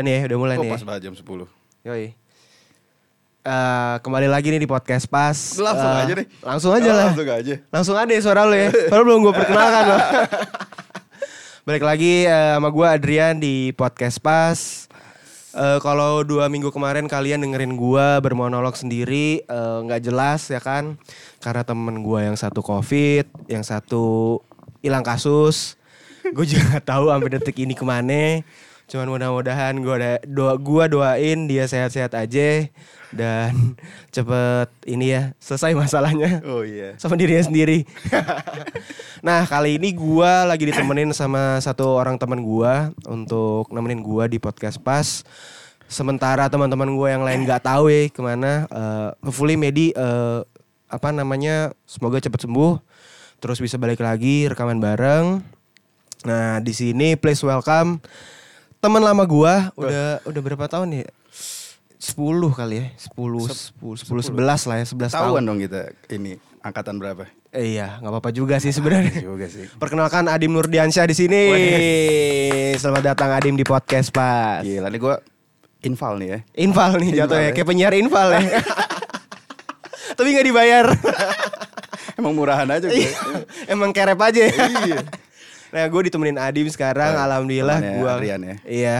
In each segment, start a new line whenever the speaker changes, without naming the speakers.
Udah nih ya, udah mulai
Oh,
nih.
pas banget jam 10.
Yoi. Eh, kembali lagi nih di podcast pas.
Langsung
Eh,
aja deh.
Langsung aja lah.
Langsung aja.
Langsung ada ya suara lu ya. Padahal belum gue perkenalkan loh. Balik lagi eh, sama gue Adrian di podcast pas. Eh, kalau dua minggu kemarin kalian dengerin gue bermonolog sendiri nggak jelas ya kan? Karena temen gue yang satu covid, yang satu hilang kasus. Gue juga nggak tahu sampai detik ini ke mana. Cuman mudah-mudahan gue doa gua doain dia sehat-sehat aja dan cepet ini ya selesai masalahnya
Oh iya.
sama dirinya sendiri. nah kali ini gua lagi ditemenin sama satu orang teman gua untuk nemenin gua di podcast pas. Sementara teman-teman gua yang lain nggak tahu ya ke mana. Uh, hopefully Medi eh, apa namanya semoga cepet sembuh. Terus bisa balik lagi rekaman bareng. Nah di sini please welcome teman lama gua udah udah berapa tahun ya? 10 kali ya 10 10 10 11 lah ya 11 tahun.
Tahuan dong kita ini angkatan berapa?
Eh, iya, nggak apa-apa juga sih sebenarnya.
Juga sih.
Perkenalkan Adim Nurdiansyah di sini. Selamat datang Adim di podcast Pas.
Gila nih gue infal nih ya.
Infal nih jatuhnya,
ya.
kayak penyiar infal ya. Tapi nggak dibayar.
Emang murahan aja gue.
Iya, Emang kerep aja. ya.
Iya.
Nah, gue ditemenin Adim sekarang.
Oh,
Alhamdulillah gue.
Ya.
Iya.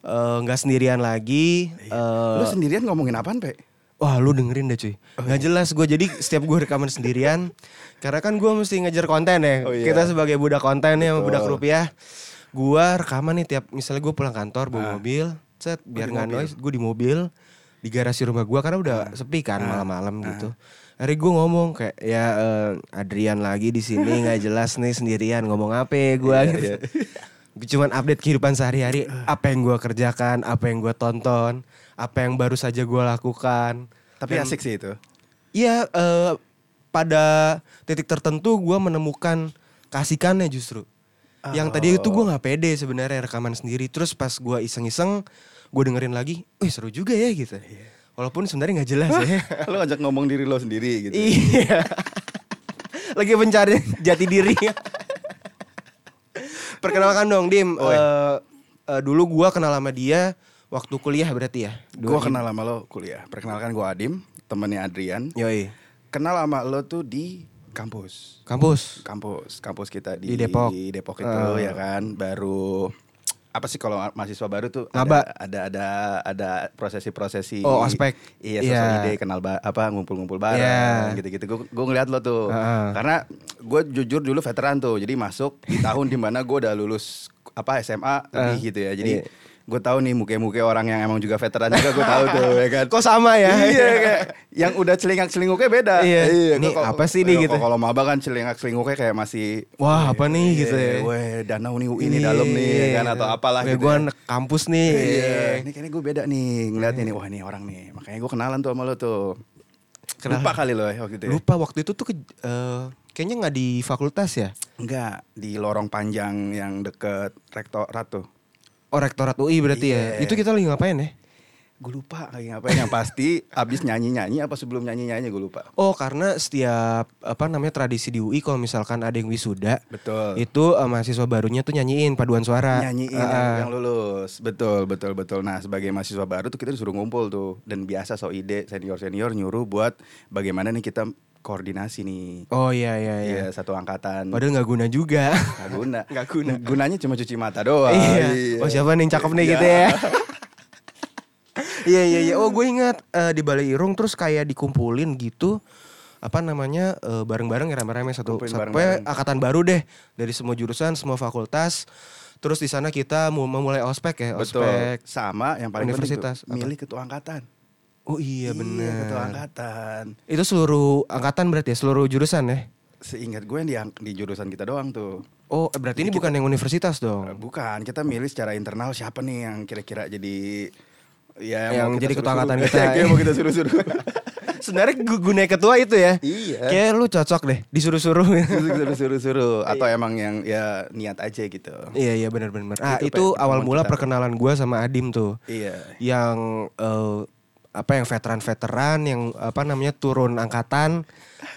Eh, Nggak sendirian lagi. Eh,
Lu sendirian ngomongin apaan, Pe?
Wah lu dengerin deh cuy
Oh,
Nggak
iya.
jelas gue Jadi setiap gue rekaman sendirian Karena kan gue mesti ngejar konten ya
Oh, iya.
Kita sebagai budak konten ya. Budak rupiah Gue rekaman nih tiap Misalnya gue pulang kantor bawa
Ah.
mobil Set biar
mobil.
noise Gue di mobil Di garasi rumah gue Karena udah sepi kan
Ah.
malam-malam gitu Hari gue ngomong kayak ya eh, Adrian lagi di sini nggak jelas nih sendirian ngomong apa ya gue
Iya,
gitu. Gue cuman update kehidupan sehari-hari apa yang gue kerjakan apa yang gue tonton apa yang baru saja gue lakukan
Tapi
Dan-
asik sih itu.
Iya, eh, pada titik tertentu gue menemukan kasihkannya justru. Yang tadi itu gue nggak pede sebenarnya rekaman sendiri. Terus pas gue iseng-iseng, gue dengerin lagi, wih seru juga ya gitu. Walaupun sebenarnya nggak jelas ya.
Lu ngajak ngomong diri lo sendiri gitu.
iya. Lagi mencari jati diri. Perkenalkan dong, Dim.
Oh, iya.
Eh, eh, dulu gue kenal sama dia waktu kuliah berarti ya.
Gue kenal sama lo kuliah. Perkenalkan gue Adim, temennya Adrian.
Yoi.
Kenal sama lo tuh di kampus.
Kampus.
Kampus, kampus kita di,
Di Depok.
Di Depok itu
Eh.
ya kan, baru apa sih kalau mahasiswa baru tuh ada ada ada ada prosesi-prosesi
Oh, ospek.
iya sosial ide kenal ba- apa ngumpul-ngumpul bareng
Iya.
gitu-gitu gue gue ngeliat lo tuh
Heeh.
karena gue jujur dulu veteran tuh jadi masuk di tahun di mana gue udah lulus apa SMA lebih
Eh,
gitu ya jadi
iya.
Gue tahu nih muke-muke orang yang emang juga veteran juga gue tahu tuh ya kan
Kok sama ya?
iya kayak yang udah celingak celinguknya beda
Iya. Ini
kok-
apa sih nih
iya,
gitu?
Kalau maba kan celingak celinguknya kayak masih
Wah, apa nih
Iya,
gitu ya.
Weh, danau nih UI nih dalam nih ya kan atau apalah gitu.
Gue
ya.
anak kampus nih.
Iya, ini kayaknya gue beda nih ngeliatnya nih. Wah, ini orang nih. Makanya gue kenalan tuh sama lo tuh.
Kenal-
Lupa kali lo ya waktu itu. ya?
Lupa waktu itu tuh ke, eh, kayaknya nggak di fakultas ya?
Enggak, di lorong panjang yang deket rektorat tuh.
Oh rektorat UI berarti ya?
Iya.
Itu kita lagi ngapain ya?
Gue lupa lagi ngapain yang pasti abis nyanyi-nyanyi apa sebelum nyanyi-nyanyi gue lupa.
Oh karena setiap apa namanya tradisi di UI kalau misalkan ada yang wisuda
Betul.
itu eh, mahasiswa barunya tuh nyanyiin paduan suara.
nyanyiin
Ah,
yang,
ah.
yang lulus betul betul betul nah sebagai mahasiswa baru tuh kita disuruh ngumpul tuh dan biasa so ide senior senior nyuruh buat bagaimana nih kita koordinasi nih
Oh iya iya iya.
Iya satu angkatan
Padahal nggak guna juga.
nggak guna
Nggak guna.
gunanya cuma cuci mata doang
iya. Oh siapa nih cakep nih
Iya.
gitu ya? Iya iya iya. Oh gue ingat eh, di Balai Irung terus kayak dikumpulin gitu apa namanya eh, bareng-bareng ya rame-rame satu sampai angkatan baru deh dari semua jurusan semua fakultas. Terus di sana kita memulai ospek ya,
betul
ospek.
sama yang paling
Universitas,
penting tuh, milih ketua angkatan
Oh iya benar.
ketua angkatan
Itu seluruh angkatan berarti ya, seluruh jurusan ya?
seingat gue yang di, di jurusan kita doang tuh
Oh, eh, berarti ini bukan yang universitas dong.
bukan kita milih secara internal siapa nih yang kira-kira jadi ya
Yang
kita
jadi ketua angkatan kita.
Kayak mau kita suruh-suruh
Sebenarnya gu- guna ketua itu ya.
Iya.
Kayak lu cocok deh disuruh-suruh.
suruh-suruh atau emang yang ya niat aja gitu.
iya iya benar benar. Ah
Itu
itu, awal mula
kita
perkenalan gua sama Adim tuh.
Iya.
Yang eh, apa yang veteran-veteran yang apa namanya turun angkatan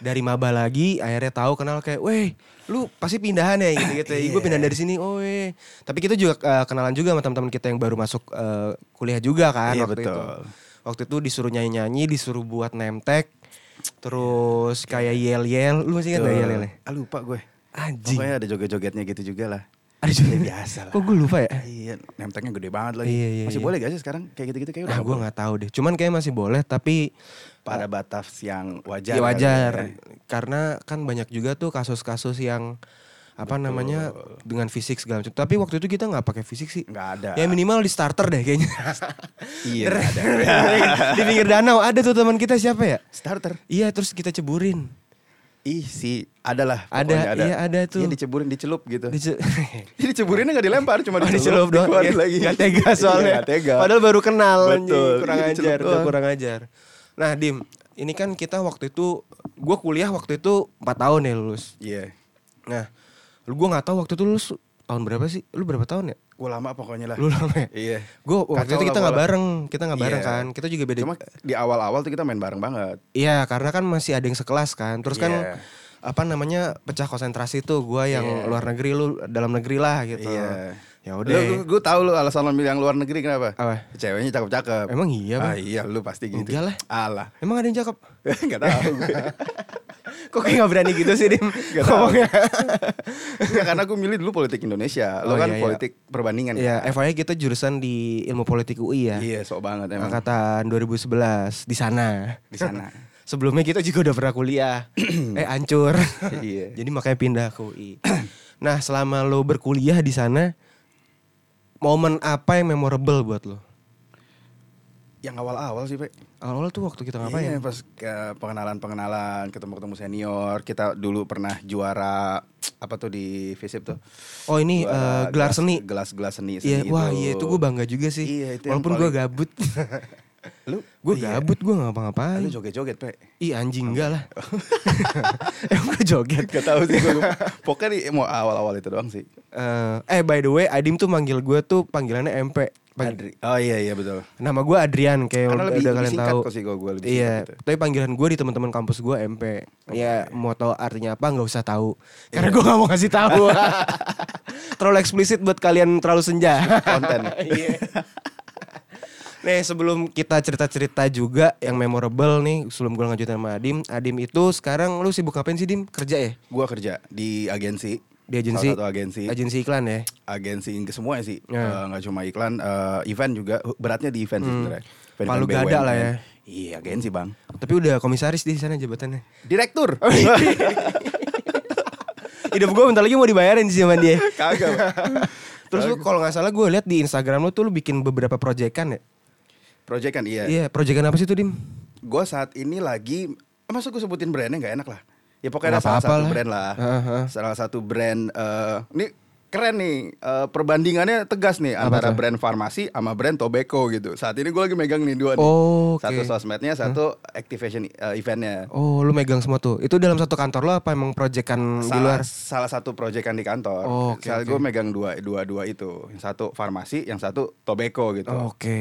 dari maba lagi akhirnya tahu kenal kayak, "Weh, lu pasti pindahan ya gitu-gitu.
Iya.
Gue pindah dari sini." Oh, weh. Tapi kita juga eh, kenalan juga sama teman-teman kita yang baru masuk eh, kuliah juga kan
Iya,
waktu itu.
betul.
Waktu itu disuruh nyanyi-nyanyi, disuruh buat nemtek. Terus kayak yel-yel, lu masih ingat gak
Tuh.
yel-yel?
Ah, lupa gue.
Anjing.
Pokoknya ada joget-jogetnya gitu juga lah.
Ada juga
biasa lah.
Kok gue lupa ya?
Iya, nemteknya gede banget lagi.
Iya, iya,
Masih
iya.
boleh gak sih sekarang kayak gitu-gitu kayak udah
Nah, gue nggak tahu deh. Cuman kayak masih boleh, tapi
pada batas yang wajar.
ya
kali
wajar.
ya.
Karena kan banyak juga tuh kasus-kasus yang apa namanya dengan fisik segala macam. Tapi waktu itu kita nggak pakai fisik sih.
Nggak ada.
Ya minimal di starter deh kayaknya.
Iya, ada.
di pinggir danau ada tuh teman kita siapa ya?
Starter.
Iya terus kita ceburin.
Ih, si adalah
Ada,
pokoknya
iya, ada tuh.
Iya, diceburin, dicelup gitu.
Dice-
Ini diceburinnya gak dilempar, cuma
Oh,
dicelup,
dicelup doang. Iya,
lagi.
Nggak tega
Iya,
soalnya.
nggak tega.
Padahal baru kenal anjing.
Betul.
Kurang
Iya, dicelup
ajar, udah
doang.
kurang ajar. Nah, Dim, ini kan kita waktu itu gue kuliah waktu itu 4 tahun ya lulus.
Iya.
Nah, lu gue nggak tahu waktu itu lulus tahun berapa sih? Lu berapa tahun ya?
Gue lama pokoknya lah.
Lu lama ya?
Iya.
Gue waktu
Kacau
itu kita nggak bareng, kita nggak bareng
Iya.
kan. Kita juga beda.
Cuma di awal-awal tuh kita main bareng banget.
Iya, karena kan masih ada yang sekelas kan. Terus kan
Iya.
apa namanya pecah konsentrasi tuh gue yang
Iya.
luar negeri lu dalam negeri lah gitu.
Iya.
Ya
Lu,
udah.
gue tahu lu alasan lo milih yang luar negeri kenapa?
Apa?
Ceweknya cakep-cakep.
Emang iya,
Ah
Bang?
iya, lu pasti gitu.
Enggak lah.
Alah.
Emang ada yang cakep?
Gak tahu gue.
Kok kayak gak berani gitu sih Dim
Gak.
Ngomongnya
Enggak, karena gue milih dulu politik Indonesia. Lo
Oh,
kan
iya, iya.
politik perbandingan.
Iya
kan?
FYI kita jurusan di ilmu politik UI ya
Iya, sok banget emang.
Angkatan 2011 di sana
Di sana.
Sebelumnya kita juga udah pernah kuliah Eh hancur
Iya.
Jadi makanya pindah ke UI Nah selama lo berkuliah di sana Momen apa yang memorable buat lo?
Yang awal-awal sih, Pak.
Awal-awal tuh waktu kita
Iya,
ngapain?
pas ke pengenalan-pengenalan, ketemu-ketemu senior. Kita dulu pernah juara apa tuh di FISIP tuh.
Oh ini
Juara
eh, gelar
gelas-
seni
Gelas-gelas seni.
Iya,
seni
wah
itu.
iya itu gue bangga juga sih.
Iya, itu
Walaupun gue
paling-
gabut,
Lu
gue
iya.
gabut, gue ngapa-ngapain.
Lu joget-joget, Pak.
Ih anjing enggak lah. Emang gue joget.
Gak tahu sih gue. Pokoknya mau awal-awal itu doang sih.
Eh, eh by the way, Adim tuh manggil gue tuh panggilannya MP. Pang-
Adri. Oh iya iya betul.
Nama gue Adrian kayak
Karena
udah,
lebih,
udah
lebih
kalian tahu.
sih lebih
Iya,
gitu.
tapi panggilan gue di teman-teman kampus gue MP. Ya mau tahu artinya apa nggak usah tahu.
Iya.
Karena gue nggak mau kasih tahu. terlalu eksplisit buat kalian terlalu senja.
Konten.
Iya. Nih sebelum kita cerita-cerita juga yang memorable nih sebelum gue lanjutin sama Adim. Adim itu sekarang lu sibuk ngapain sih Dim? Kerja ya?
Gue kerja di agensi.
Di agensi?
Salah satu agensi.
Agensi iklan ya?
agensi ke semua sih.
Ya.
Eh, nggak cuma iklan, eh, event juga. Beratnya di event sih sebenarnya.
Palu gada lah ya.
Iya agensi bang.
Tapi udah komisaris di sana jabatannya.
Direktur.
Oh, iya. Hidup gue bentar lagi mau dibayarin sih sama dia.
Kagak.
Terus lu kalau nggak salah gue lihat di Instagram lu tuh lu bikin beberapa proyekan ya?
Project kan iya.
Iya, proyekan apa sih tuh Dim?
Gue saat ini lagi, masa gue sebutin brandnya nggak enak lah. Ya pokoknya ada salah satu
lah.
brand lah.
Heeh.
Salah satu brand. eh ini keren nih. eh, perbandingannya tegas nih
Apa
antara
tuh?
brand farmasi sama brand tobacco gitu. Saat ini gue lagi megang nih dua nih.
Oh, oke.
Satu sosmednya, satu activation eh, eventnya.
Oh, lu megang semua tuh. Itu dalam satu kantor lo apa emang proyekan di luar?
salah satu proyekan di kantor.
Oh, oke,
Saat
oke.
gue megang dua, dua dua itu. Yang satu farmasi, yang satu tobacco gitu.
Oke.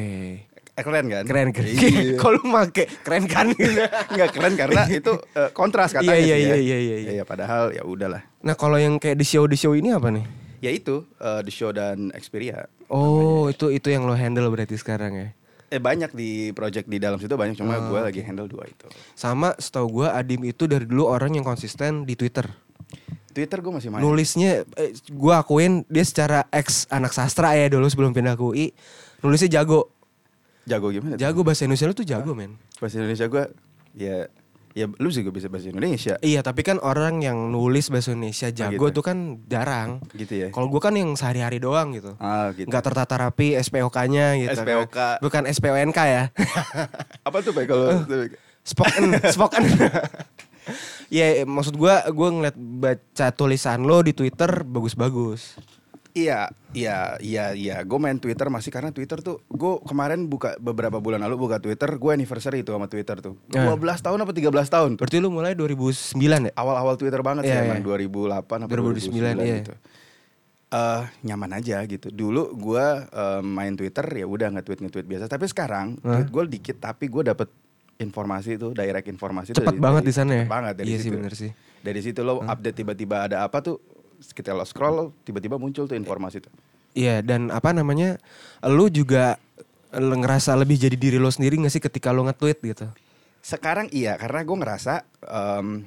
Eh, keren kan?
Keren keren.
Iya.
Kalau lu make keren kan?
Nggak keren karena itu eh, kontras katanya
Iya, iya,
ya.
iya, iya, iya, iya.
Iya, padahal ya udahlah.
nah, kalau yang kayak di show di show ini apa nih?
Ya itu eh, The Show dan Xperia.
Oh, itu itu yang lo handle berarti sekarang ya.
Eh banyak di project di dalam situ banyak cuma
Oh,
gue lagi handle dua itu.
Sama setahu gua Adim itu dari dulu orang yang konsisten di Twitter.
Twitter gue masih main.
Nulisnya eh, gua akuin dia secara ex anak sastra ya dulu sebelum pindah ke UI. Nulisnya jago.
Jago gimana?
Jago bahasa Indonesia lu tuh jago, men.
Bahasa Indonesia gue ya ya lu juga bisa bahasa Indonesia
Iya, tapi kan orang yang nulis bahasa Indonesia jago
gitu.
tuh kan jarang.
gitu ya.
Kalau gua kan yang sehari-hari doang gitu.
Ah gitu.
Nggak tertata rapi SPOK-nya gitu.
SPOK.
kan. Bukan SPONK ya.
Apa tuh Pak kalau
spoken, spoken. Iya, maksud gua gua ngeliat baca tulisan lo di Twitter bagus-bagus.
Iya, iya, iya, iya. Gue main Twitter masih karena Twitter tuh, gue kemarin buka beberapa bulan lalu buka Twitter, gue anniversary itu sama Twitter tuh.
Ah.
12 tahun apa 13 tahun?
Berarti lu mulai 2009 ya?
Awal-awal Twitter banget
Iya,
sih emang
iya.
2008 apa
2009,
2009,
iya.
gitu. eh nyaman aja gitu. Dulu gua eh, main Twitter ya udah nge-tweet nge-tweet biasa, tapi sekarang
Hah?
tweet gue dikit tapi gue dapet informasi itu direct informasi itu
Cepat
dari-
banget
dari-
di sana ya.
cepet banget dari
iya
situ.
sih bener sih.
Dari situ lo update tiba-tiba ada apa tuh kita lo scroll tiba-tiba muncul tuh informasi tuh.
Iya dan apa namanya lu juga lu ngerasa lebih jadi diri lo sendiri gak sih ketika lo nge-tweet gitu?
Sekarang iya karena gue ngerasa em,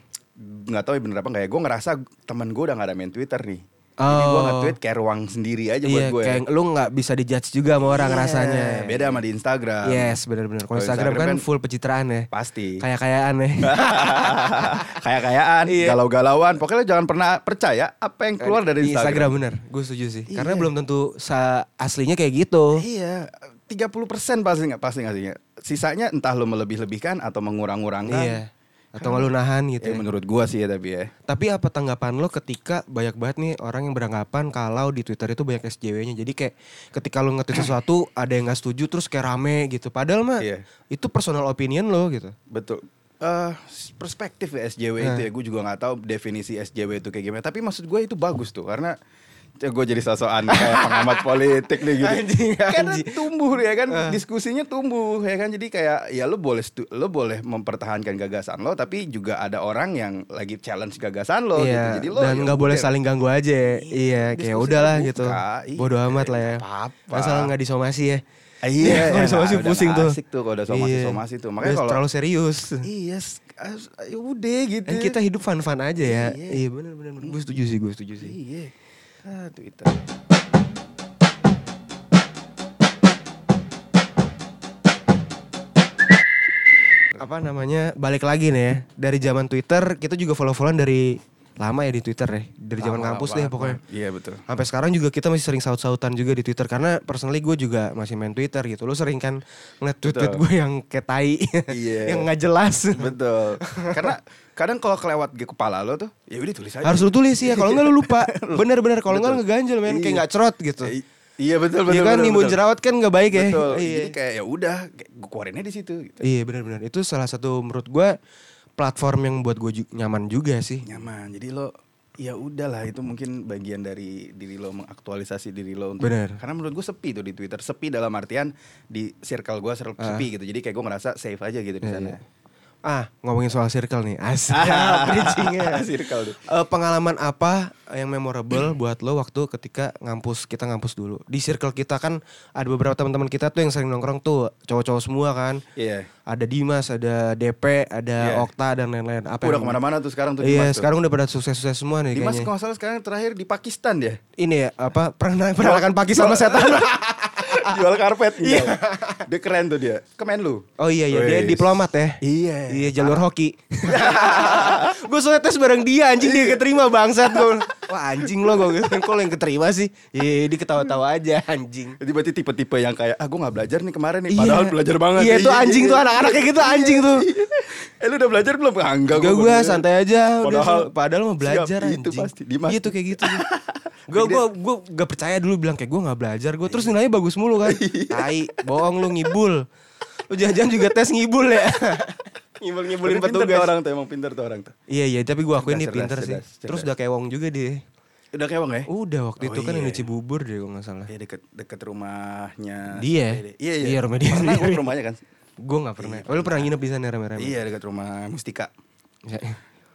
nggak tahu ya bener apa nggak ya. Gue ngerasa temen gue udah gak ada main Twitter nih. Jadi gue
Oh.
nge-tweet kayak ruang sendiri aja
Iya
buat gue.
kayak lu nggak bisa dijudge juga sama orang
Iya,
rasanya.
Beda sama di Instagram.
Yes benar-benar. Kalau Instagram,
Instagram
kan
kan
full pencitraan ya.
Pasti.
Kayak kayaan ya.
kayak kayaan,
Iya.
galau-galauan. Pokoknya jangan pernah percaya apa yang keluar dari
Iya,
Instagram.
bener. Gue setuju sih. Karena
Iya.
belum tentu aslinya kayak gitu.
Iya, 30% pasti nggak pasti ngasihnya. Sisanya entah lo melebih-lebihkan atau mengurang-ngurangkan.
Iya. Atau nggak lu nahan gitu.
Ya,
ya.
menurut gua sih ya tapi ya.
Tapi apa tanggapan lo ketika banyak banget nih orang yang beranggapan kalau di Twitter itu banyak SJW-nya. Jadi kayak ketika lo nge-tweet sesuatu ada yang nggak setuju terus kayak rame gitu. Padahal mah
Iya.
itu personal opinion lo gitu.
Betul. Eh perspektif ya SJW
Nah.
itu ya, gue juga nggak tahu definisi SJW itu kayak gimana. Tapi maksud gue itu bagus tuh karena gue jadi sosokan kayak pengamat politik nih gitu.
Anjing,
Karena
anjing.
tumbuh ya kan,
Ah.
diskusinya tumbuh ya kan. Jadi kayak ya lo boleh lo boleh mempertahankan gagasan lo, tapi juga ada orang yang lagi challenge gagasan lo.
iya.
gitu. Jadi lo
Dan
ya
nggak boleh saling ganggu aja. Iya, kayak
diskusi
udahlah
terbuka.
gitu.
Iya,
Bodoh amat lah ya.
apa-apa.
Asal nggak disomasi ya.
Ah, Iya,
kalau
ya,
disomasi
udah
pusing tuh.
Asik tuh kalau udah somasi
Iya.
somasi tuh. Makanya kalau
terlalu serius.
Iya, ya udah gitu.
Dan kita hidup fun-fun aja ya.
Iya.
Iya benar benar. Gue setuju sih, gue setuju sih.
Iya. Ah.
Apa namanya? Balik lagi nih ya. Dari zaman Twitter kita juga follow-followan dari lama ya di Twitter ya. Dari zaman kampus deh pokoknya.
Iya betul.
Sampai sekarang juga kita masih sering saut-sautan juga di Twitter karena personally gue juga masih main Twitter gitu. Lu sering kan ngeliat tweet-tweet
Betul.
gue yang kayak tai,
Iya.
yang nggak jelas.
Betul. Karena kadang kalau kelewat di kepala lo tuh, ya udah tulis aja.
Harus lu tulis ya, kalau nggak lu lupa. Bener-bener kalau nggak ngeganjel men, kayak
Iya.
nggak cerot gitu.
I- Iya betul betul.
Iya kan
betul,
nimbun
betul.
jerawat kan nggak baik ya.
Betul.
Iya.
Jadi kayak ya udah, gue keluarinnya di situ. Gitu.
Iya benar-benar itu salah satu menurut gue platform yang buat gue ju- nyaman juga sih.
Nyaman. Jadi lo ya udahlah itu mungkin bagian dari diri lo mengaktualisasi diri lo untuk
Bener.
karena menurut gue sepi tuh di Twitter sepi dalam artian di circle gue sepi gitu jadi kayak gue ngerasa safe aja gitu di
Iya,
sana
iya. Ah ngomongin soal circle nih, asik. Bridgingnya.
circle tuh.
Eh, pengalaman apa yang memorable buat lo waktu ketika ngampus kita ngampus dulu? Di circle kita kan ada beberapa teman-teman kita tuh yang sering nongkrong tuh cowok-cowok semua kan.
Iya.
Ada Dimas ada DP ada
Iya.
Okta dan lain-lain. Apa
udah
ke
mana-mana tuh sekarang tuh
iya
Dimas tuh.
sekarang udah pada sukses-sukses semua nih
Dimas
kayaknya.
kalau salah sekarang terakhir di Pakistan dia.
Ini ya apa pernah peranakan pagi sama setan
jual karpet iya. Dia keren tuh dia. Kemenlu
oh iya iya. Dia diplomat ya?
Iya.
iya jalur hoki. Gue soalnya tes bareng dia anjing dia keterima bangsat gue wah anjing lo gue gitu kok lo yang keterima sih? Iya dia ketawa-tawa aja anjing.
Jadi berarti tipe-tipe yang kayak ah gue nggak belajar nih kemarin nih.
Iya.
padahal belajar banget.
Iya, itu anjing tuh, anak-anak kayak gitu anjing tuh.
eh lu udah belajar belum? Enggak
Gak
gua
gue
baru-
santai aja
Padahal
padahal mau belajar
siap,
anjing.
itu pasti, Dimas.
Iya tuh kayak gitu Gue gue gue gak percaya dulu bilang kayak gue gak belajar gue terus nilainya bagus mulu kan.
Iya.
Tai bohong lu ngibul. Lu jangan juga tes ngibul ya. Ngibul ngibulin petugas.
orang tuh emang pinter tuh orang tuh.
Iya iya tapi gue akuin
Cerdas,
dia pinter sih.
cerdas,
Terus udah kayak Wong juga dia
udah kayak bang ya?
Udah waktu
Oh,
itu kan yang
iya.
di Cibubur deh kalau gak salah.
Iya deket deket rumahnya
Dia?
iya iya.
Iya, rumah dia
Pernah
sendiri.
rumahnya kan?
Gue gak pernah. Oh lu pernah nginep di sana rame-rame?
Iya dekat rumah Mustika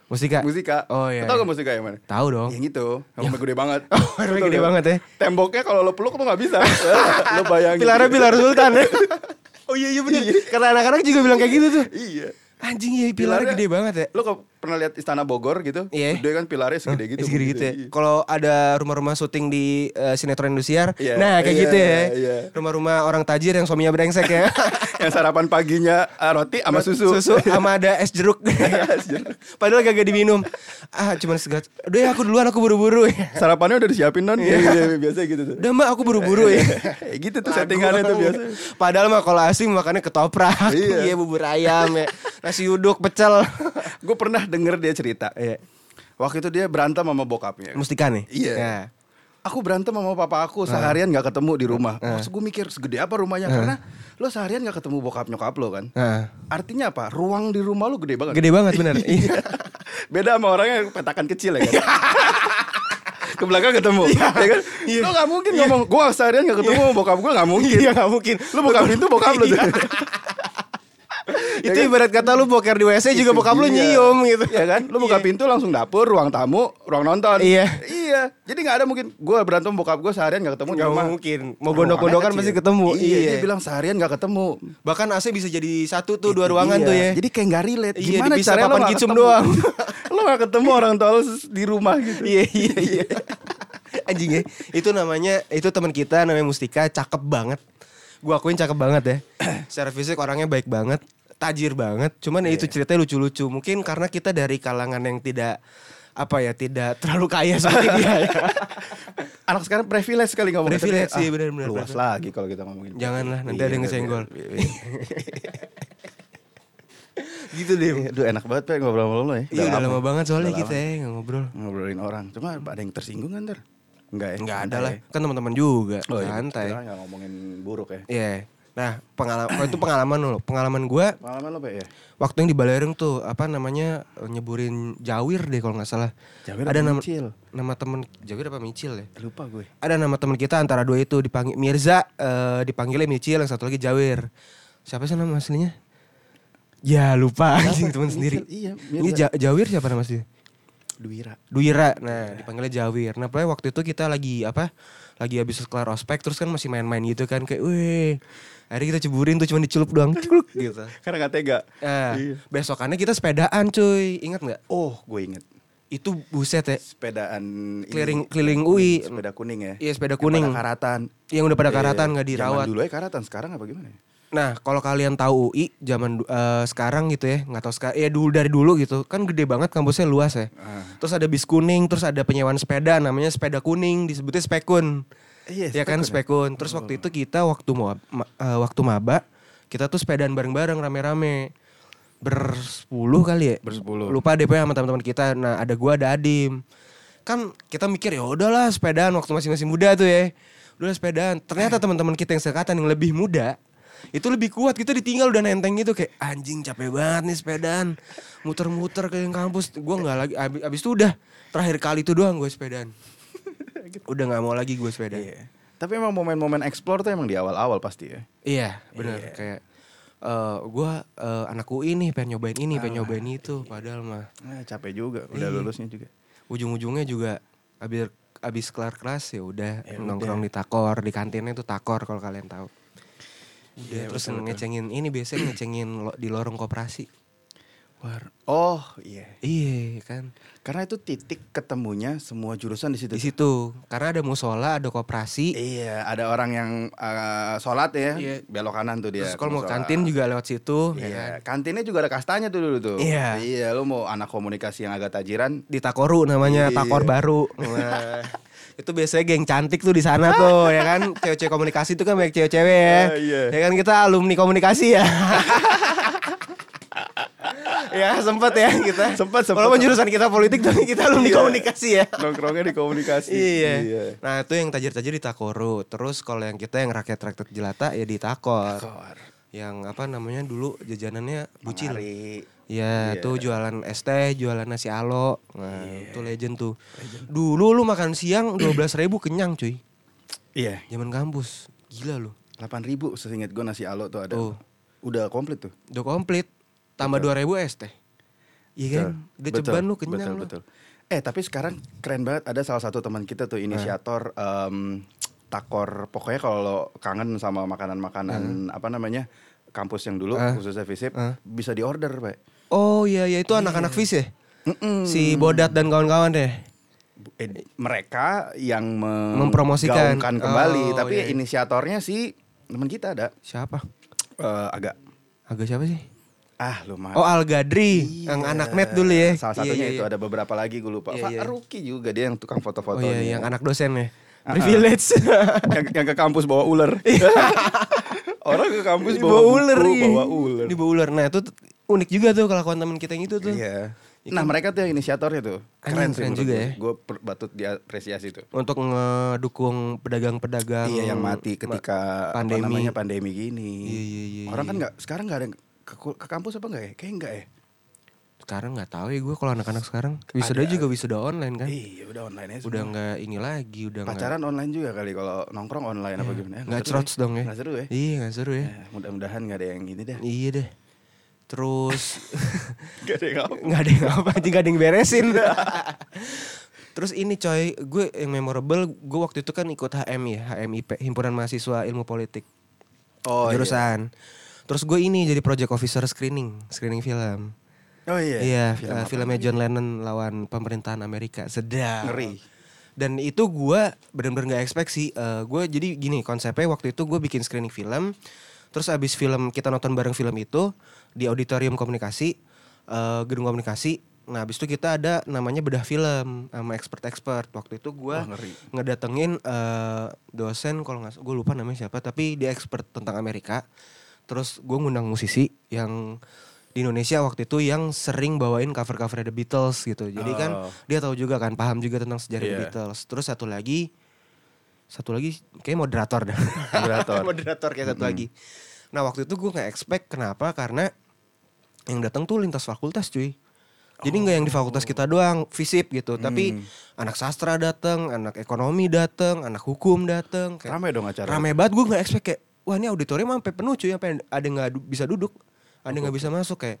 Mustika
Mustika
Oh iya
tau
iya.
gak Mustika yang mana
Tahu dong
yang itu rumah gede banget
Oh, gede banget ya.
temboknya kalau lo peluk lo gak bisa lo bayangin
Pilarnya pilar sultan ya. oh iya iya bener. Karena anak-anak juga bilang kayak gitu tuh.
iya
Anjing iya pilarnya gede banget ya.
Lo kok pernah lihat Istana Bogor gitu?
Iya.
Gede kan pilarnya segede gitu.
Segede gitu ya.
Iya.
Kalau ada rumah-rumah syuting di eh, sinetron Indosiar,
Iya,
nah kayak
iya,
gitu ya.
iya.
Rumah-rumah orang tajir yang suaminya brengsek ya.
Yang sarapan paginya ah, roti sama susu.
Susu sama ada es jeruk. Padahal gak diminum. Ah cuman segat. Udah ya aku duluan aku buru-buru ya.
Sarapannya udah disiapin non. Iya, iya, biasa gitu tuh.
Udah mbak aku buru-buru ya.
Gitu tuh settingannya tuh biasa.
Padahal mah kalau asing makannya ketoprak,
Iya.
iya bubur ayam ya, nasi uduk, pecel.
Gue pernah denger dia cerita.
Iya.
Waktu itu dia berantem sama bokapnya.
Mustika nih.
Iya.
Ya.
Aku berantem sama papa aku seharian gak ketemu di rumah. Maksud gue mikir segede apa rumahnya karena lo seharian gak ketemu bokap nyokap lo kan.
Nah,
Artinya apa? Ruang di rumah lo gede banget.
gede banget bener. Iya.
Beda sama orang yang petakan kecil ya kan. ke belakang ketemu. ya kan? Lu gak mungkin ngomong, gue seharian gak ketemu bokap gue gak mungkin.
Iya gak mungkin.
Lu buka pintu bokap lu tuh.
Itu ibarat kata lu boker di WC juga bokap lu
Iya.
nyium gitu.
Iya kan? Lu buka pintu langsung dapur, ruang tamu, ruang nonton.
Iya.
Iya. Jadi gak ada mungkin gue berantem bokap gue seharian gak ketemu.
Gak mungkin. Mau gondok-gondokan pasti ketemu.
Iya, dia bilang seharian gak ketemu.
Bahkan AC bisa jadi satu tuh dua ruangan
Iya,
tuh ya.
Jadi kayak gak relate.
Iya,
Gimana
dipisah
caranya
papan kicum
ketemu?
doang.
lo gak ketemu orang tua lo di rumah gitu.
Iya iya iya. Anjing ya. Itu namanya itu teman kita namanya Mustika cakep banget. Gua akuin cakep banget ya. Secara fisik orangnya baik banget, tajir banget. Cuman ya itu
Iya.
ceritanya lucu-lucu. Mungkin karena kita dari kalangan yang tidak apa ya, tidak terlalu kaya seperti dia. ya.
Anak sekarang privilege sekali ngomong
Privilege
Tapi,
sih, benar-benar
Luas
privilege.
lagi kalau kita ngomongin.
Janganlah, nanti
Iya,
ada yang
iya,
ngesenggol.
iya, iya.
gitu deh.
Iya, Aduh enak banget Pe ngobrol sama lo ya.
Iya udah lama banget soalnya
Udah
kita ya ngobrol.
Ngobrolin orang. Cuma ada yang tersinggung kan ntar? Enggak ya?
Nggak ada lah.
ya?
Kan teman-teman juga.
Oh, iya,
Santai.
Kita ngomongin buruk ya.
Iya. Nah, pengalaman itu pengalaman lo. Pengalaman gua
Pengalaman lo Pe ya?
waktu yang di Balereng tuh apa namanya nyeburin Jawir deh kalau nggak salah.
Jawir
ada nama
Micil?
nama temen Jawir apa Micil ya?
Lupa gue.
Ada nama temen kita antara dua itu dipanggil Mirza eh, dipanggilnya Micil yang satu lagi Jawir. Siapa sih nama aslinya? Ya lupa anjing teman sendiri.
iya,
Ini
Mirza.
Ja- Jawir siapa nama aslinya?
Duira.
Duira. Nah, dipanggilnya Jawir. Nah, pokoknya waktu itu kita lagi apa? Lagi habis kelar ospek terus kan masih main-main gitu kan kayak, "Wih." Akhirnya kita ceburin tuh cuma dicelup doang. Celup gitu.
Karena gak tega.
Nah,
Iya.
besokannya kita sepedaan cuy. Ingat nggak?
Oh, gue inget.
Itu buset ya.
Sepedaan.
Keliling keliling UI.
Sepeda kuning ya.
Iya, sepeda
Yang
kuning.
pada karatan.
Yang udah pada
Iya,
karatan nggak dirawat.
dulu ya karatan, sekarang apa gimana ya?
Nah, kalau kalian tahu UI zaman eh, sekarang gitu ya, nggak tahu sekarang ya dulu dari dulu gitu. Kan gede banget kampusnya luas ya.
Ah.
Terus ada bis kuning, terus ada penyewaan sepeda namanya sepeda kuning, disebutnya spekun.
Iya,
ya kan
spekun
spekun. Terus waktu itu kita waktu mau waktu maba, kita tuh sepedaan bareng-bareng rame-rame. Bersepuluh kali ya?
Bersepuluh.
Lupa deh sama teman-teman kita. Nah, ada gua, ada Adim. Kan kita mikir ya udahlah sepedaan waktu masih masih muda tuh ya. Udah sepedaan. Ternyata teman-teman kita yang sekatan yang lebih muda itu lebih kuat kita ditinggal udah nenteng gitu kayak anjing capek banget nih sepedaan muter-muter ke kampus gua nggak lagi abis, abis itu udah terakhir kali itu doang gue sepedaan udah nggak mau lagi gue sepedaan
Iya. Tapi emang momen-momen explore tuh emang di awal-awal pasti ya.
Iya, benar kayak eh gua eh, anak UI nih pengen nyobain ini, pengen nyobain itu, padahal mah
Nah, capek juga udah
Iya.
lulusnya juga.
ujung-ujungnya juga abis abis kelar kelas ya udah
Ya
nongkrong di takor, di kantinnya itu takor kalau kalian tahu. Udah
Iya,
terus
betul, betul.
ngecengin ini biasanya ngecengin lo- di lorong koperasi.
War. Oh, iya.
Iya kan.
Karena itu titik ketemunya semua jurusan di situ.
Di situ karena ada musola, ada koperasi.
Iya, ada orang yang eh, sholat ya,
Iya.
belok kanan tuh dia.
Terus kalau mau kantin juga lewat situ, ya
Iya,
kan.
kantinnya juga ada kastanya tuh dulu tuh.
Iya.
Iya, lu mau anak komunikasi yang agak tajiran.
Di Takoru namanya,
Iya.
Takor baru. Itu biasanya geng cantik tuh di sana tuh, ya kan. Cewek-cewek komunikasi itu kan banyak cewek-cewek ya.
Ah, iya.
Ya kan kita alumni komunikasi ya. ya sempet ya kita.
Sempet, sempet.
Walaupun jurusan kita politik tapi kita alumni
Iya.
komunikasi ya.
Nongkrongnya di komunikasi.
Iya. Nah itu yang tajir-tajir di Takoru. Terus kalau yang kita yang rakyat-rakyat jelata ya di Takor.
Takor.
Yang apa namanya dulu jajanannya bucil.
Mangari.
Ya,
Iya.
tuh jualan es teh, jualan nasi alo. Nah, itu legend tuh. Dulu lu makan siang 12.000 ribu kenyang cuy.
Iya,
Zaman kampus. Gila lu.
8 ribu seingat gue nasi alo tuh ada.
Tuh.
Udah komplit tuh.
Udah komplit. Tambah 2.000 es teh. Iya kan? Udah
Betul,
ceban lu kenyang
betul,
lu.
betul. Eh tapi sekarang keren banget ada salah satu teman kita tuh inisiator em, takor. Pokoknya kalau kangen sama makanan-makanan apa namanya kampus yang dulu
Ah.
khususnya Visip
Ah.
bisa diorder pak.
Oh iya, iya itu anak-anak Fis ya?
Mm-mm.
Si Bodat dan kawan-kawan deh.
Eh, mereka yang me-
Mempromosikan.
kembali,
Oh,
tapi
iya, iya.
inisiatornya si teman kita ada
Siapa?
Eh, agak
Agak siapa sih?
ah lumayan.
Oh Al Gadri, yang anak net dulu ya.
Salah
Iya,
satunya
iya,
itu
iya.
ada beberapa lagi gue lupa.
Iya, iya.
Ruki juga dia yang tukang
Oh
foto-foto.
iya, yang anak dosen ya. Privilege.
yang, yang ke kampus bawa ular. Orang ke kampus bawa, buku,
ular, iya.
bawa ular.
Di bawah ular. Nah itu unik juga tuh kelakuan teman kita yang itu tuh.
Iya. Nah mereka tuh yang inisiatornya tuh Keren
Anjing,
sih
keren
menurut
juga
gue.
ya.
Gue patut diapresiasi tuh
Untuk ngedukung pedagang-pedagang.
Iya yang mati ketika
ma- pandemi.
apa namanya pandemi gini
Iya, iya, iya,
Orang
iya.
kan nggak sekarang nggak ada yang ke, ke kampus apa enggak ya? Kayak enggak ya
Sekarang nggak tahu ya gue kalau anak-anak sekarang. Wisuda juga wisuda online kan.
Iya udah online aja
Udah nggak ini lagi, udah nggak
Pacaran online juga kali kalau nongkrong online apa gimana ya?
nggak
seru
trots dong ya.
Nggak seru ya.
Iya nggak seru ya.
Ya, mudah-mudahan nggak ada yang ini deh.
Iya deh. Terus
Gak ada yang apa.
nggak ada yang apa nggak ada yang beresin. Terus ini coy, gue yang memorable, gue waktu itu kan ikut HMI ya, HMIP, Himpunan Mahasiswa Ilmu Politik.
Oh iya.
jurusan. Terus gue ini jadi project officer screening, screening film.
Oh iya.
Iya,
Film apa?
filmnya John Lennon lawan pemerintahan Amerika. Sedap.
Ngeri.
Dan itu gue bener-bener gak expect sih. Eh, gue jadi gini konsepnya waktu itu gue bikin screening film. Terus abis film kita nonton bareng film itu di auditorium komunikasi, eh, gedung komunikasi. Nah abis itu kita ada namanya bedah film sama expert-expert. Waktu itu gue
ngeri.
ngedatengin eh, dosen kalau nggak, gue lupa namanya siapa. Tapi dia expert tentang Amerika. Terus gue ngundang musisi yang di Indonesia waktu itu yang sering bawain cover-cover The Beatles gitu. Jadi kan
Oh.
dia tahu juga kan, paham juga tentang sejarah The
Iya.
Beatles. Terus satu lagi, satu lagi kayak moderator dah.
Moderator.
moderator kayak satu lagi. Nah waktu itu gue nggak expect kenapa karena yang datang tuh lintas fakultas cuy. Jadi nggak yang di fakultas kita doang, visip gitu. Tapi
Hmm.
anak sastra datang, anak ekonomi datang, anak hukum datang.
Rame dong acara.
rame banget gue nggak expect kayak wah ini auditorium sampai penuh cuy yang- ada nggak du- bisa duduk ada nggak bisa masuk kayak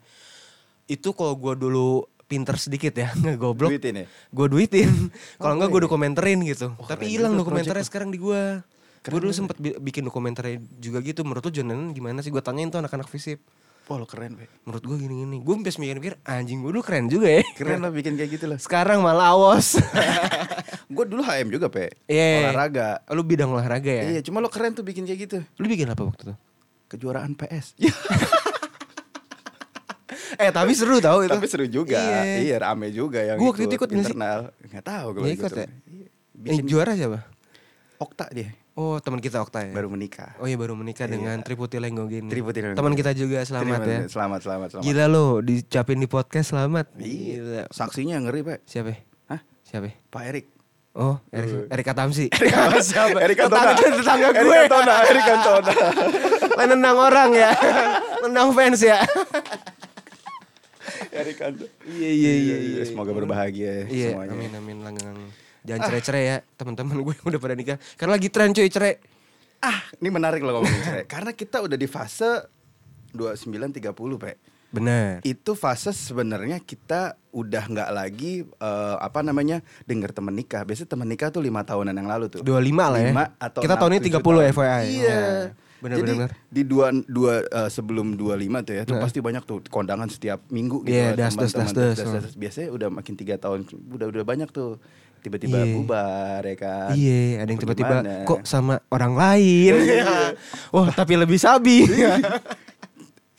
itu kalau gue dulu pinter sedikit ya nggak goblok
Duitin ya?
gue duitin kalau
Oh,
nggak
iya.
gue dokumenterin gitu
Oh,
tapi hilang dokumenternya
project
sekarang di gue gue dulu sempet bi- bikin dokumenternya juga gitu menurut tuh John Lennon gimana sih gue tanyain tuh anak-anak visip
Wah lo keren be.
menurut gue gini-gini gue sampai mikir-mikir anjing gue dulu keren juga ya
Keren lah bikin kayak gitu lah.
sekarang malah awas
Gue dulu HM juga pe.
Iya.
Olahraga.
lu bidang olahraga ya
Iya cuma lo keren tuh bikin kayak gitu.
lu bikin apa waktu itu
Kejuaraan PS.
eh tapi seru tau itu
Tapi seru juga.
Iya.
Iya, rame juga yang
Gua waktu itu ikut nggak sih?
internal. Nggak tahu
Nggak ikut ya?
Iya.
yang
Bikin
juara siapa
Okta dia.
Oh teman kita Okta ya.
Baru menikah.
Oh iya baru menikah
Iya.
dengan Triputi Lenggogini.
Triputi Lenggogini.
Teman kita juga selamat
Terima-
ya.
Selamat, selamat, selamat.
Gila lo dicapin di podcast selamat.
Iya.
Gila.
Saksinya ngeri pe.
Siapa? ya?
Hah?
Siapa? ya?
Pak Erik.
Oh, Erik Erika Tamsi.
Siapa? Erik Cantona.
Tetangga, tetangga gue.
Erik Cantona. Erik Cantona.
Lain nendang orang ya. nendang fans ya.
Erik Cantona.
Iya iya iya iya.
Semoga berbahagia ya
Iya,
semuanya.
amin amin langgang. Jangan cerai-cerai ya teman-teman gue yang udah pada nikah. Karena lagi tren cuy cerai.
Ah, ini menarik loh ngomongin cerai. Karena kita udah di fase 29 30, Pak.
Benar.
Itu fase sebenarnya kita udah nggak lagi eh, apa namanya dengar temen nikah. Biasanya temen nikah tuh lima tahunan yang lalu tuh.
25 lah ya.
Lima atau
Kita
enam,
tahun ini
tujuh
30
tahun.
FYI.
Iya.
Ya, Benar
Jadi
benar.
di dua dua eh, sebelum 25 tuh ya, tuh
Nah.
pasti banyak tuh kondangan setiap minggu gitu.
Iya,
lah,
das, das, das, das.
das, das. Biasanya udah makin tiga tahun, udah udah banyak tuh tiba-tiba
Iya.
bubar ya kan.
Iya, ada yang tiba-tiba kok sama orang lain. Wah, tapi lebih sabi.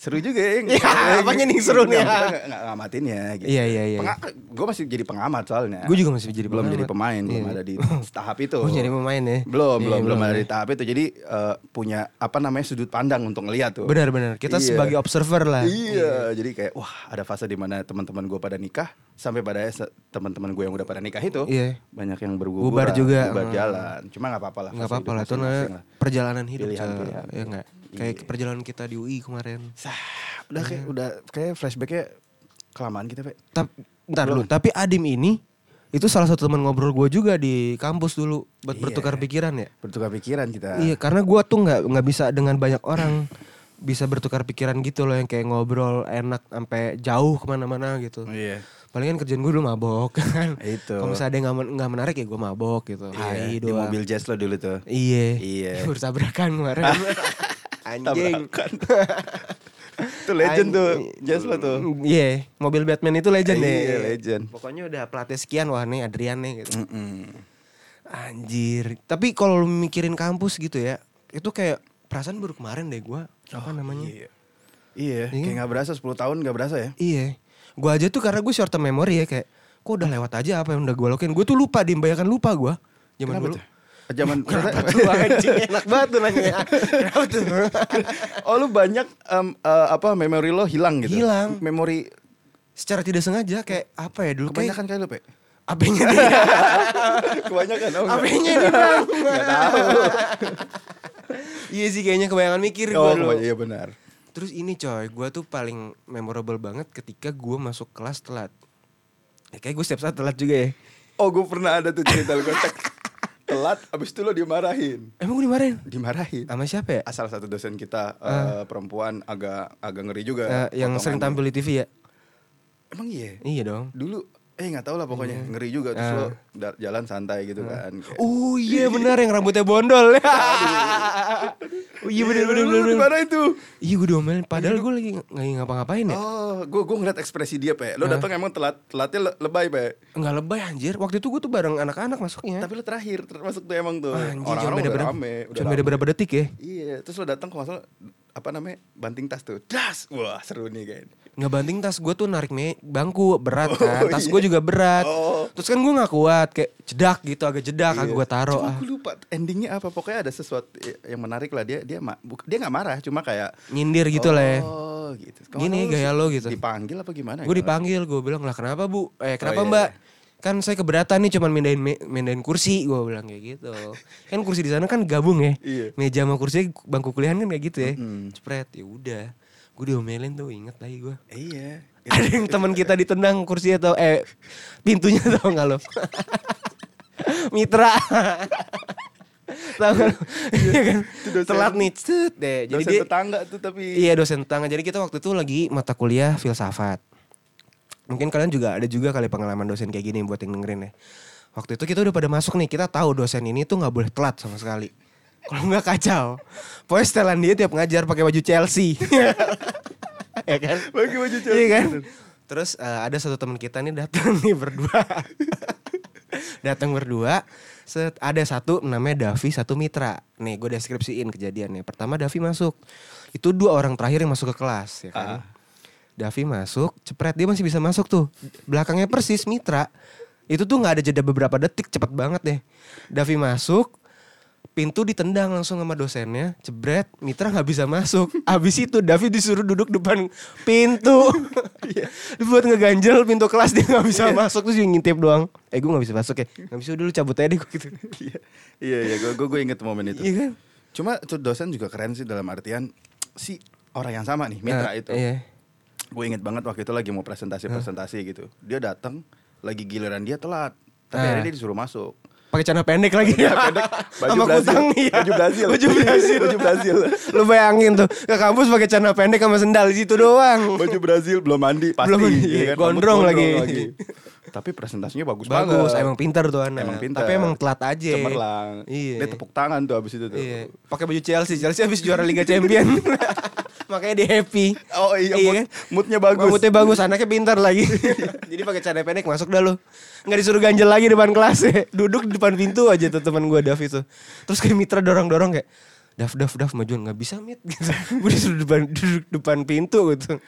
Seru juga ya.
Iya, apanya nih seru nih?
Nggak ngamatinnya gitu.
Iya, iya, iya.
gue masih jadi pengamat soalnya.
Gue juga masih jadi
belum
pengamat.
jadi pemain, belum
Iya.
ada di tahap itu.
Oh, jadi pemain ya?
Belum,
Iya,
belum, belum ada
ya.
di tahap itu. Jadi eh, punya apa namanya sudut pandang untuk ngeliat tuh.
Benar-benar. Kita
Iya.
sebagai observer lah.
Iya, jadi kayak wah ada fase di mana teman-teman gue pada nikah sampai pada teman-teman gue yang udah pada nikah itu
Iya.
banyak yang berguguran,
Bubar juga.
bubar jalan. Cuma nggak apa-apa lah.
Nggak apa-apa lah, itu perjalanan hidup.
Pilihan, pilihan.
Ya enggak? Kayak
Iya.
perjalanan kita di UI kemarin.
Sah, udah kayak udah kayak flashbacknya kelamaan kita, Pak.
Tapi ntar
Belum.
dulu, tapi Adim ini itu salah satu teman ngobrol gue juga di kampus dulu buat
Iya.
bertukar pikiran ya.
Bertukar pikiran kita.
Iya, karena gue tuh nggak nggak bisa dengan banyak orang bisa bertukar pikiran gitu loh yang kayak ngobrol enak sampai jauh ke mana-mana gitu.
Iya.
Palingan kerjaan gue dulu mabok kan.
Itu.
Kalau misalnya ada yang nggak nggak menarik ya gue mabok gitu. Hai
Iya, di
doang.
mobil jazz lo dulu tuh.
Iya.
Iya.
Bertabrakan kemarin. Anjing.
Itu legend tuh, jazz lo tuh.
Iya, mobil Batman itu legend deh.
Iya, legend.
Pokoknya udah platnya sekian wah nih Adrian nih gitu.
Mm-mm.
Anjir. Tapi kalau lu mikirin kampus gitu ya, itu kayak perasaan baru kemarin deh gua. Apa namanya?
Iya. Iya,
Iya.
kayak nggak berasa 10 tahun nggak berasa ya.
Iya. Gua aja tuh karena gue short term memory ya kayak kok udah lewat aja apa yang udah gue lakuin. Gue tuh lupa dimbayangkan lupa gua. Zaman
Kenapa
dulu.
tuh? Zaman
Kenapa tuh anjing enak banget tuh nanya. Kenapa tuh?
Oh lu banyak em, eh, apa memori lo hilang gitu.
Hilang.
Memori
Secara tidak sengaja kayak apa ya dulu kayak
kebanyakan kayak lu, Pe.
apanya dia.
kebanyakan oh.
Apanya nih bang?
Nggak tahu.
iya sih kayaknya kebayangan mikir
Oh, kebanyakan, iya benar.
Terus ini coy, gue tuh paling memorable banget ketika gue masuk kelas telat. Ya, kayak gue setiap saat telat juga ya.
Oh gue pernah ada tuh cerita lu kocak Telat abis itu lo dimarahin
Emang gue dimarahin?
Dimarahin
Sama siapa ya?
Asal satu dosen kita eh, perempuan agak agak ngeri juga
Eh, yang sering tampil di TV ya?
Emang iya
Iya dong.
Dulu eh nggak tahu lah pokoknya ngeri juga terus
Ah.
lo da- jalan santai gitu kan kayak,
Oh iya benar yang rambutnya bondol. oh iya benar benar benar.
dimarahin tuh
Iya gue diomelin padahal gue lagi nggak lagi ngapa-ngapain ya.
Oh, gue gue ngeliat ekspresi dia pe. Lo datang emang telat, telatnya le- lebay pe.
Enggak lebay anjir. Waktu itu gue tuh bareng anak-anak masuknya.
Tapi lo terakhir termasuk tuh emang tuh.
Anjir, cuma
Orang-orang
beda
udah
berapa,
rame, udah
cuma beda berapa detik ya.
Iya, terus lo datang kalau nggak salah apa namanya banting tas tuh, das, wah seru nih kan.
Nggak banting tas gue tuh narik me bangku berat kan.
Oh,
tas
iya.
gue juga berat.
Oh.
Terus kan gue nggak kuat kayak jedak gitu agak jedak
Iya.
agak gue taruh.
Cuma
Ah.
gue lupa endingnya apa. Pokoknya ada sesuatu yang menarik lah dia dia ma- dia nggak marah, cuma kayak
Nyindir gitu lah ya.
Oh, gitu. Kalau
Gini gaya lo gitu.
Dipanggil apa gimana?
Gue dipanggil, gue bilang lah kenapa bu? Eh kenapa
Oh, iya,
mbak? Kan saya keberatan nih cuman mindahin mindahin kursi, gue bilang kayak gitu. Kan kursi di sana kan gabung ya,
Iya.
meja sama kursi bangku kuliahan kan kayak gitu ya.
Mm-mm.
Cepret, ya udah. Gue diomelin tuh, inget lagi gue.
Iya.
Ada yang teman kita ditendang kursi atau eh pintunya tau gak lo? Mitra. Tahu gak lo? Iya kan?
dosen-
Telat nih, cet deh. Jadi
Dosen
dia,
tetangga tuh tapi
Iya dosen tetangga. Jadi kita waktu itu lagi mata kuliah filsafat. Mungkin kalian juga ada juga kali pengalaman dosen kayak gini buat yang dengerin ya. Waktu itu kita udah pada masuk nih, kita tahu dosen ini tuh nggak boleh telat sama sekali. Kalau nggak kacau. Pokoknya setelan dia tiap ngajar pakai baju Chelsea. ya kan?
Bagi baju
Iya
Chelsea.
kan? Terus eh, ada satu teman kita nih datang nih berdua. datang berdua. Set, ada satu namanya Davi, satu Mitra. Nih gue deskripsiin kejadiannya. Pertama Davi masuk. Itu dua orang terakhir yang masuk ke kelas ya kan.
Ah.
Davi masuk, cepret dia masih bisa masuk tuh. Belakangnya persis Mitra. Itu tuh nggak ada jeda beberapa detik, cepet banget deh. Davi masuk, pintu ditendang langsung sama dosennya, jebret, Mitra nggak bisa masuk. Abis itu Davi disuruh duduk depan pintu. Buat ngeganjel pintu kelas dia nggak bisa masuk terus dia ngintip doang. Eh gue nggak bisa masuk ya, nggak bisa dulu cabut aja deh gue gitu.
Iya, iya, iya, gue gue inget momen itu.
Iya kan?
Cuma tuh dosen juga keren sih dalam artian si orang yang sama nih, mitra
Nah,
itu.
Iya.
Gue inget banget waktu itu lagi mau presentasi-presentasi gitu. Dia datang, lagi giliran dia telat. Tapi
Ah.
akhirnya dia disuruh masuk.
Pakai celana pendek lagi.
pendek, baju
Sama
Brazil.
kutang iya.
Baju Brazil.
Baju Brazil.
Baju Brazil.
Lu bayangin tuh ke kampus pakai celana pendek sama sendal di situ doang.
Baju Brazil belum mandi pasti.
Belum mandi,
iya
gondrong
kan? Rambut
lagi.
Tapi presentasinya bagus,
Bagus,
banget.
emang pintar tuh anak.
Emang pintar.
Tapi emang telat aja.
Cemerlang.
Iya.
Dia tepuk tangan tuh abis itu tuh.
Iya. Pakai baju Chelsea. Chelsea habis juara Liga Champion. Makanya dia happy.
Oh iya, mood-
kan?
moodnya bagus.
Moodnya bagus, anaknya pintar lagi. Jadi pakai celana pendek masuk dah lu. Nggak disuruh ganjel lagi depan kelas ya. Duduk di depan pintu aja tuh teman gue Dav itu. Terus kayak mitra dorong-dorong kayak Dav, Dav, Dav, majuan nggak bisa mit gitu. Gue disuruh depan, duduk depan pintu gitu.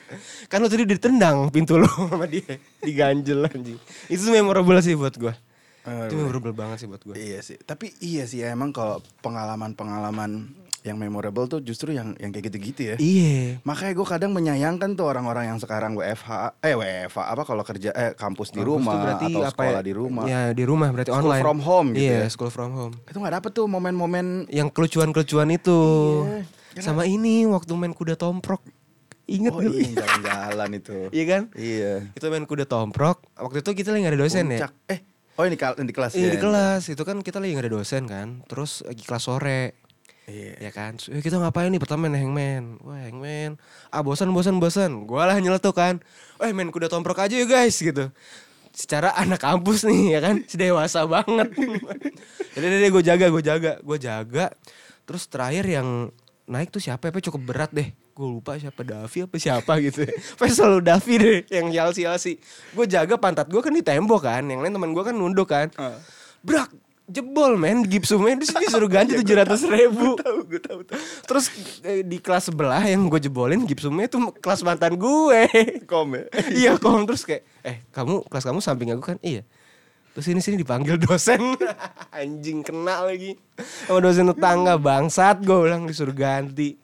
Kan lu tadi ditendang pintu lo sama dia. Diganjel anjing. Itu memorable sih buat gue. Itu memorable banget sih buat gue.
Iya sih. Tapi iya sih emang kalau pengalaman-pengalaman yang memorable tuh justru yang yang kayak gitu-gitu ya.
Iya.
Makanya gue kadang menyayangkan tuh orang-orang yang sekarang WFH, eh WFH apa kalau kerja eh kampus di
Kampus
rumah
tuh berarti
atau
apa
sekolah
ya?
di rumah.
Ya di rumah berarti
School
online.
from home gitu
Iya,
ya.
school from home.
Itu nggak dapet tuh momen-momen
Yang kelucuan-kelucuan itu.
Iya,
Sama ini waktu main kuda tomprok. Ingat
oh
gak?
iya jalan-jalan itu.
Iya kan?
Iya.
Itu main kuda tomprok. Waktu itu kita lagi gak ada dosen ya.
Puncak. Eh, oh ini di kelas
Iya
ya.
di kelas itu kan kita lagi gak ada dosen kan. Terus lagi kelas sore.
Iya.
Ya kan. "Eh, kita ngapain nih? Pertama main hangman. Wah hangman. Ah bosan bosan bosan. Gua lah nyeletuk kan. Eh main kuda tomprok aja ya guys gitu. Secara anak kampus nih ya kan. Dewasa banget. Jadi deh gue jaga gue jaga gue jaga. Terus terakhir yang naik tuh siapa ya? Cukup berat deh. Gue lupa siapa Davi apa siapa gitu. Pokoknya selalu Davi deh yang yalsi-yalsi. Gue jaga pantat gue kan di tembok kan. Yang lain teman gue kan nunduk kan.
Ah.
Brak jebol men. Gipsumnya terus disuruh ganti tujuh ratus ribu.
Tahu, gue tahu tahu.
terus eh, di kelas sebelah yang gue jebolin gipsumnya itu kelas mantan gue.
Kom ya.
iya kom. Terus kayak eh kamu kelas kamu samping aku kan? Iya. Terus ini sini dipanggil dosen. Anjing kena lagi. Sama dosen tetangga bangsat gue bilang disuruh ganti.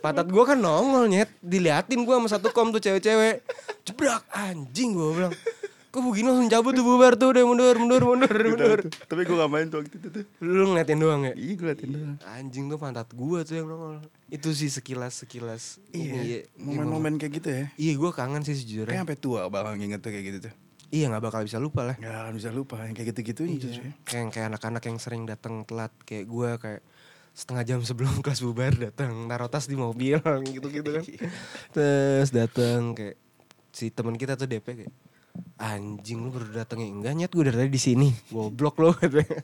Pantat gue kan nongol nyet. Diliatin gue sama satu kom tuh cewek-cewek. Jebrak anjing gue bilang Kok begini langsung cabut tuh bubar tuh udah mundur mundur mundur mundur.
Tapi gue gak main tuh waktu itu tuh.
Lu ngeliatin doang ya?
Iya gue liatin doang.
Anjing tuh pantat gua tuh yang nongol. Itu sih sekilas sekilas.
Iya,
ini,
momen-momen kayak gitu ya.
Iya gue kangen sih
Kayak
sejujurnya.
sampai tua bakal nginget tuh kayak gitu tuh.
Iya nggak bakal bisa lupa lah.
Gak akan bisa lupa yang kayak gitu-gitu
Iya.
justru ya.
Kayak kayak anak-anak yang sering datang telat kayak gue kayak setengah jam sebelum kelas bubar datang naruh tas di mobil gitu-gitu kan. Terus datang kayak si teman kita tuh DP kayak anjing lu baru datang ya enggak nyet gue dari tadi di sini goblok lo katanya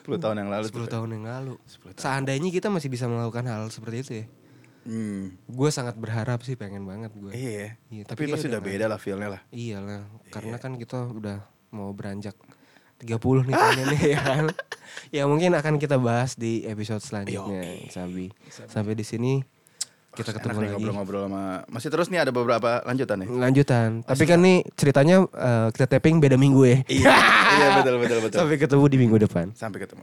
10 tahun yang lalu
10
tuh.
tahun yang lalu
10 tahun.
seandainya kita masih bisa melakukan hal seperti itu ya
Hmm.
gue sangat berharap sih pengen banget gue
Iya.
Iya,
Tapi
tapi
pasti
udah
udah beda lah feelnya lah.
Iyalah, karena
Iya.
kan kita udah mau beranjak 30 nih tahunnya nih ya kan. Ya mungkin akan kita bahas di episode selanjutnya, Sabi. Sampai di sini kita ketemu
nih
lagi.
ngobrol-ngobrol sama masih terus nih ada beberapa lanjutan nih.
Lanjutan. Tapi kan nih ceritanya eh, kita taping beda minggu ya.
Iya, iya betul betul betul.
Sampai ketemu di minggu depan.
Sampai ketemu.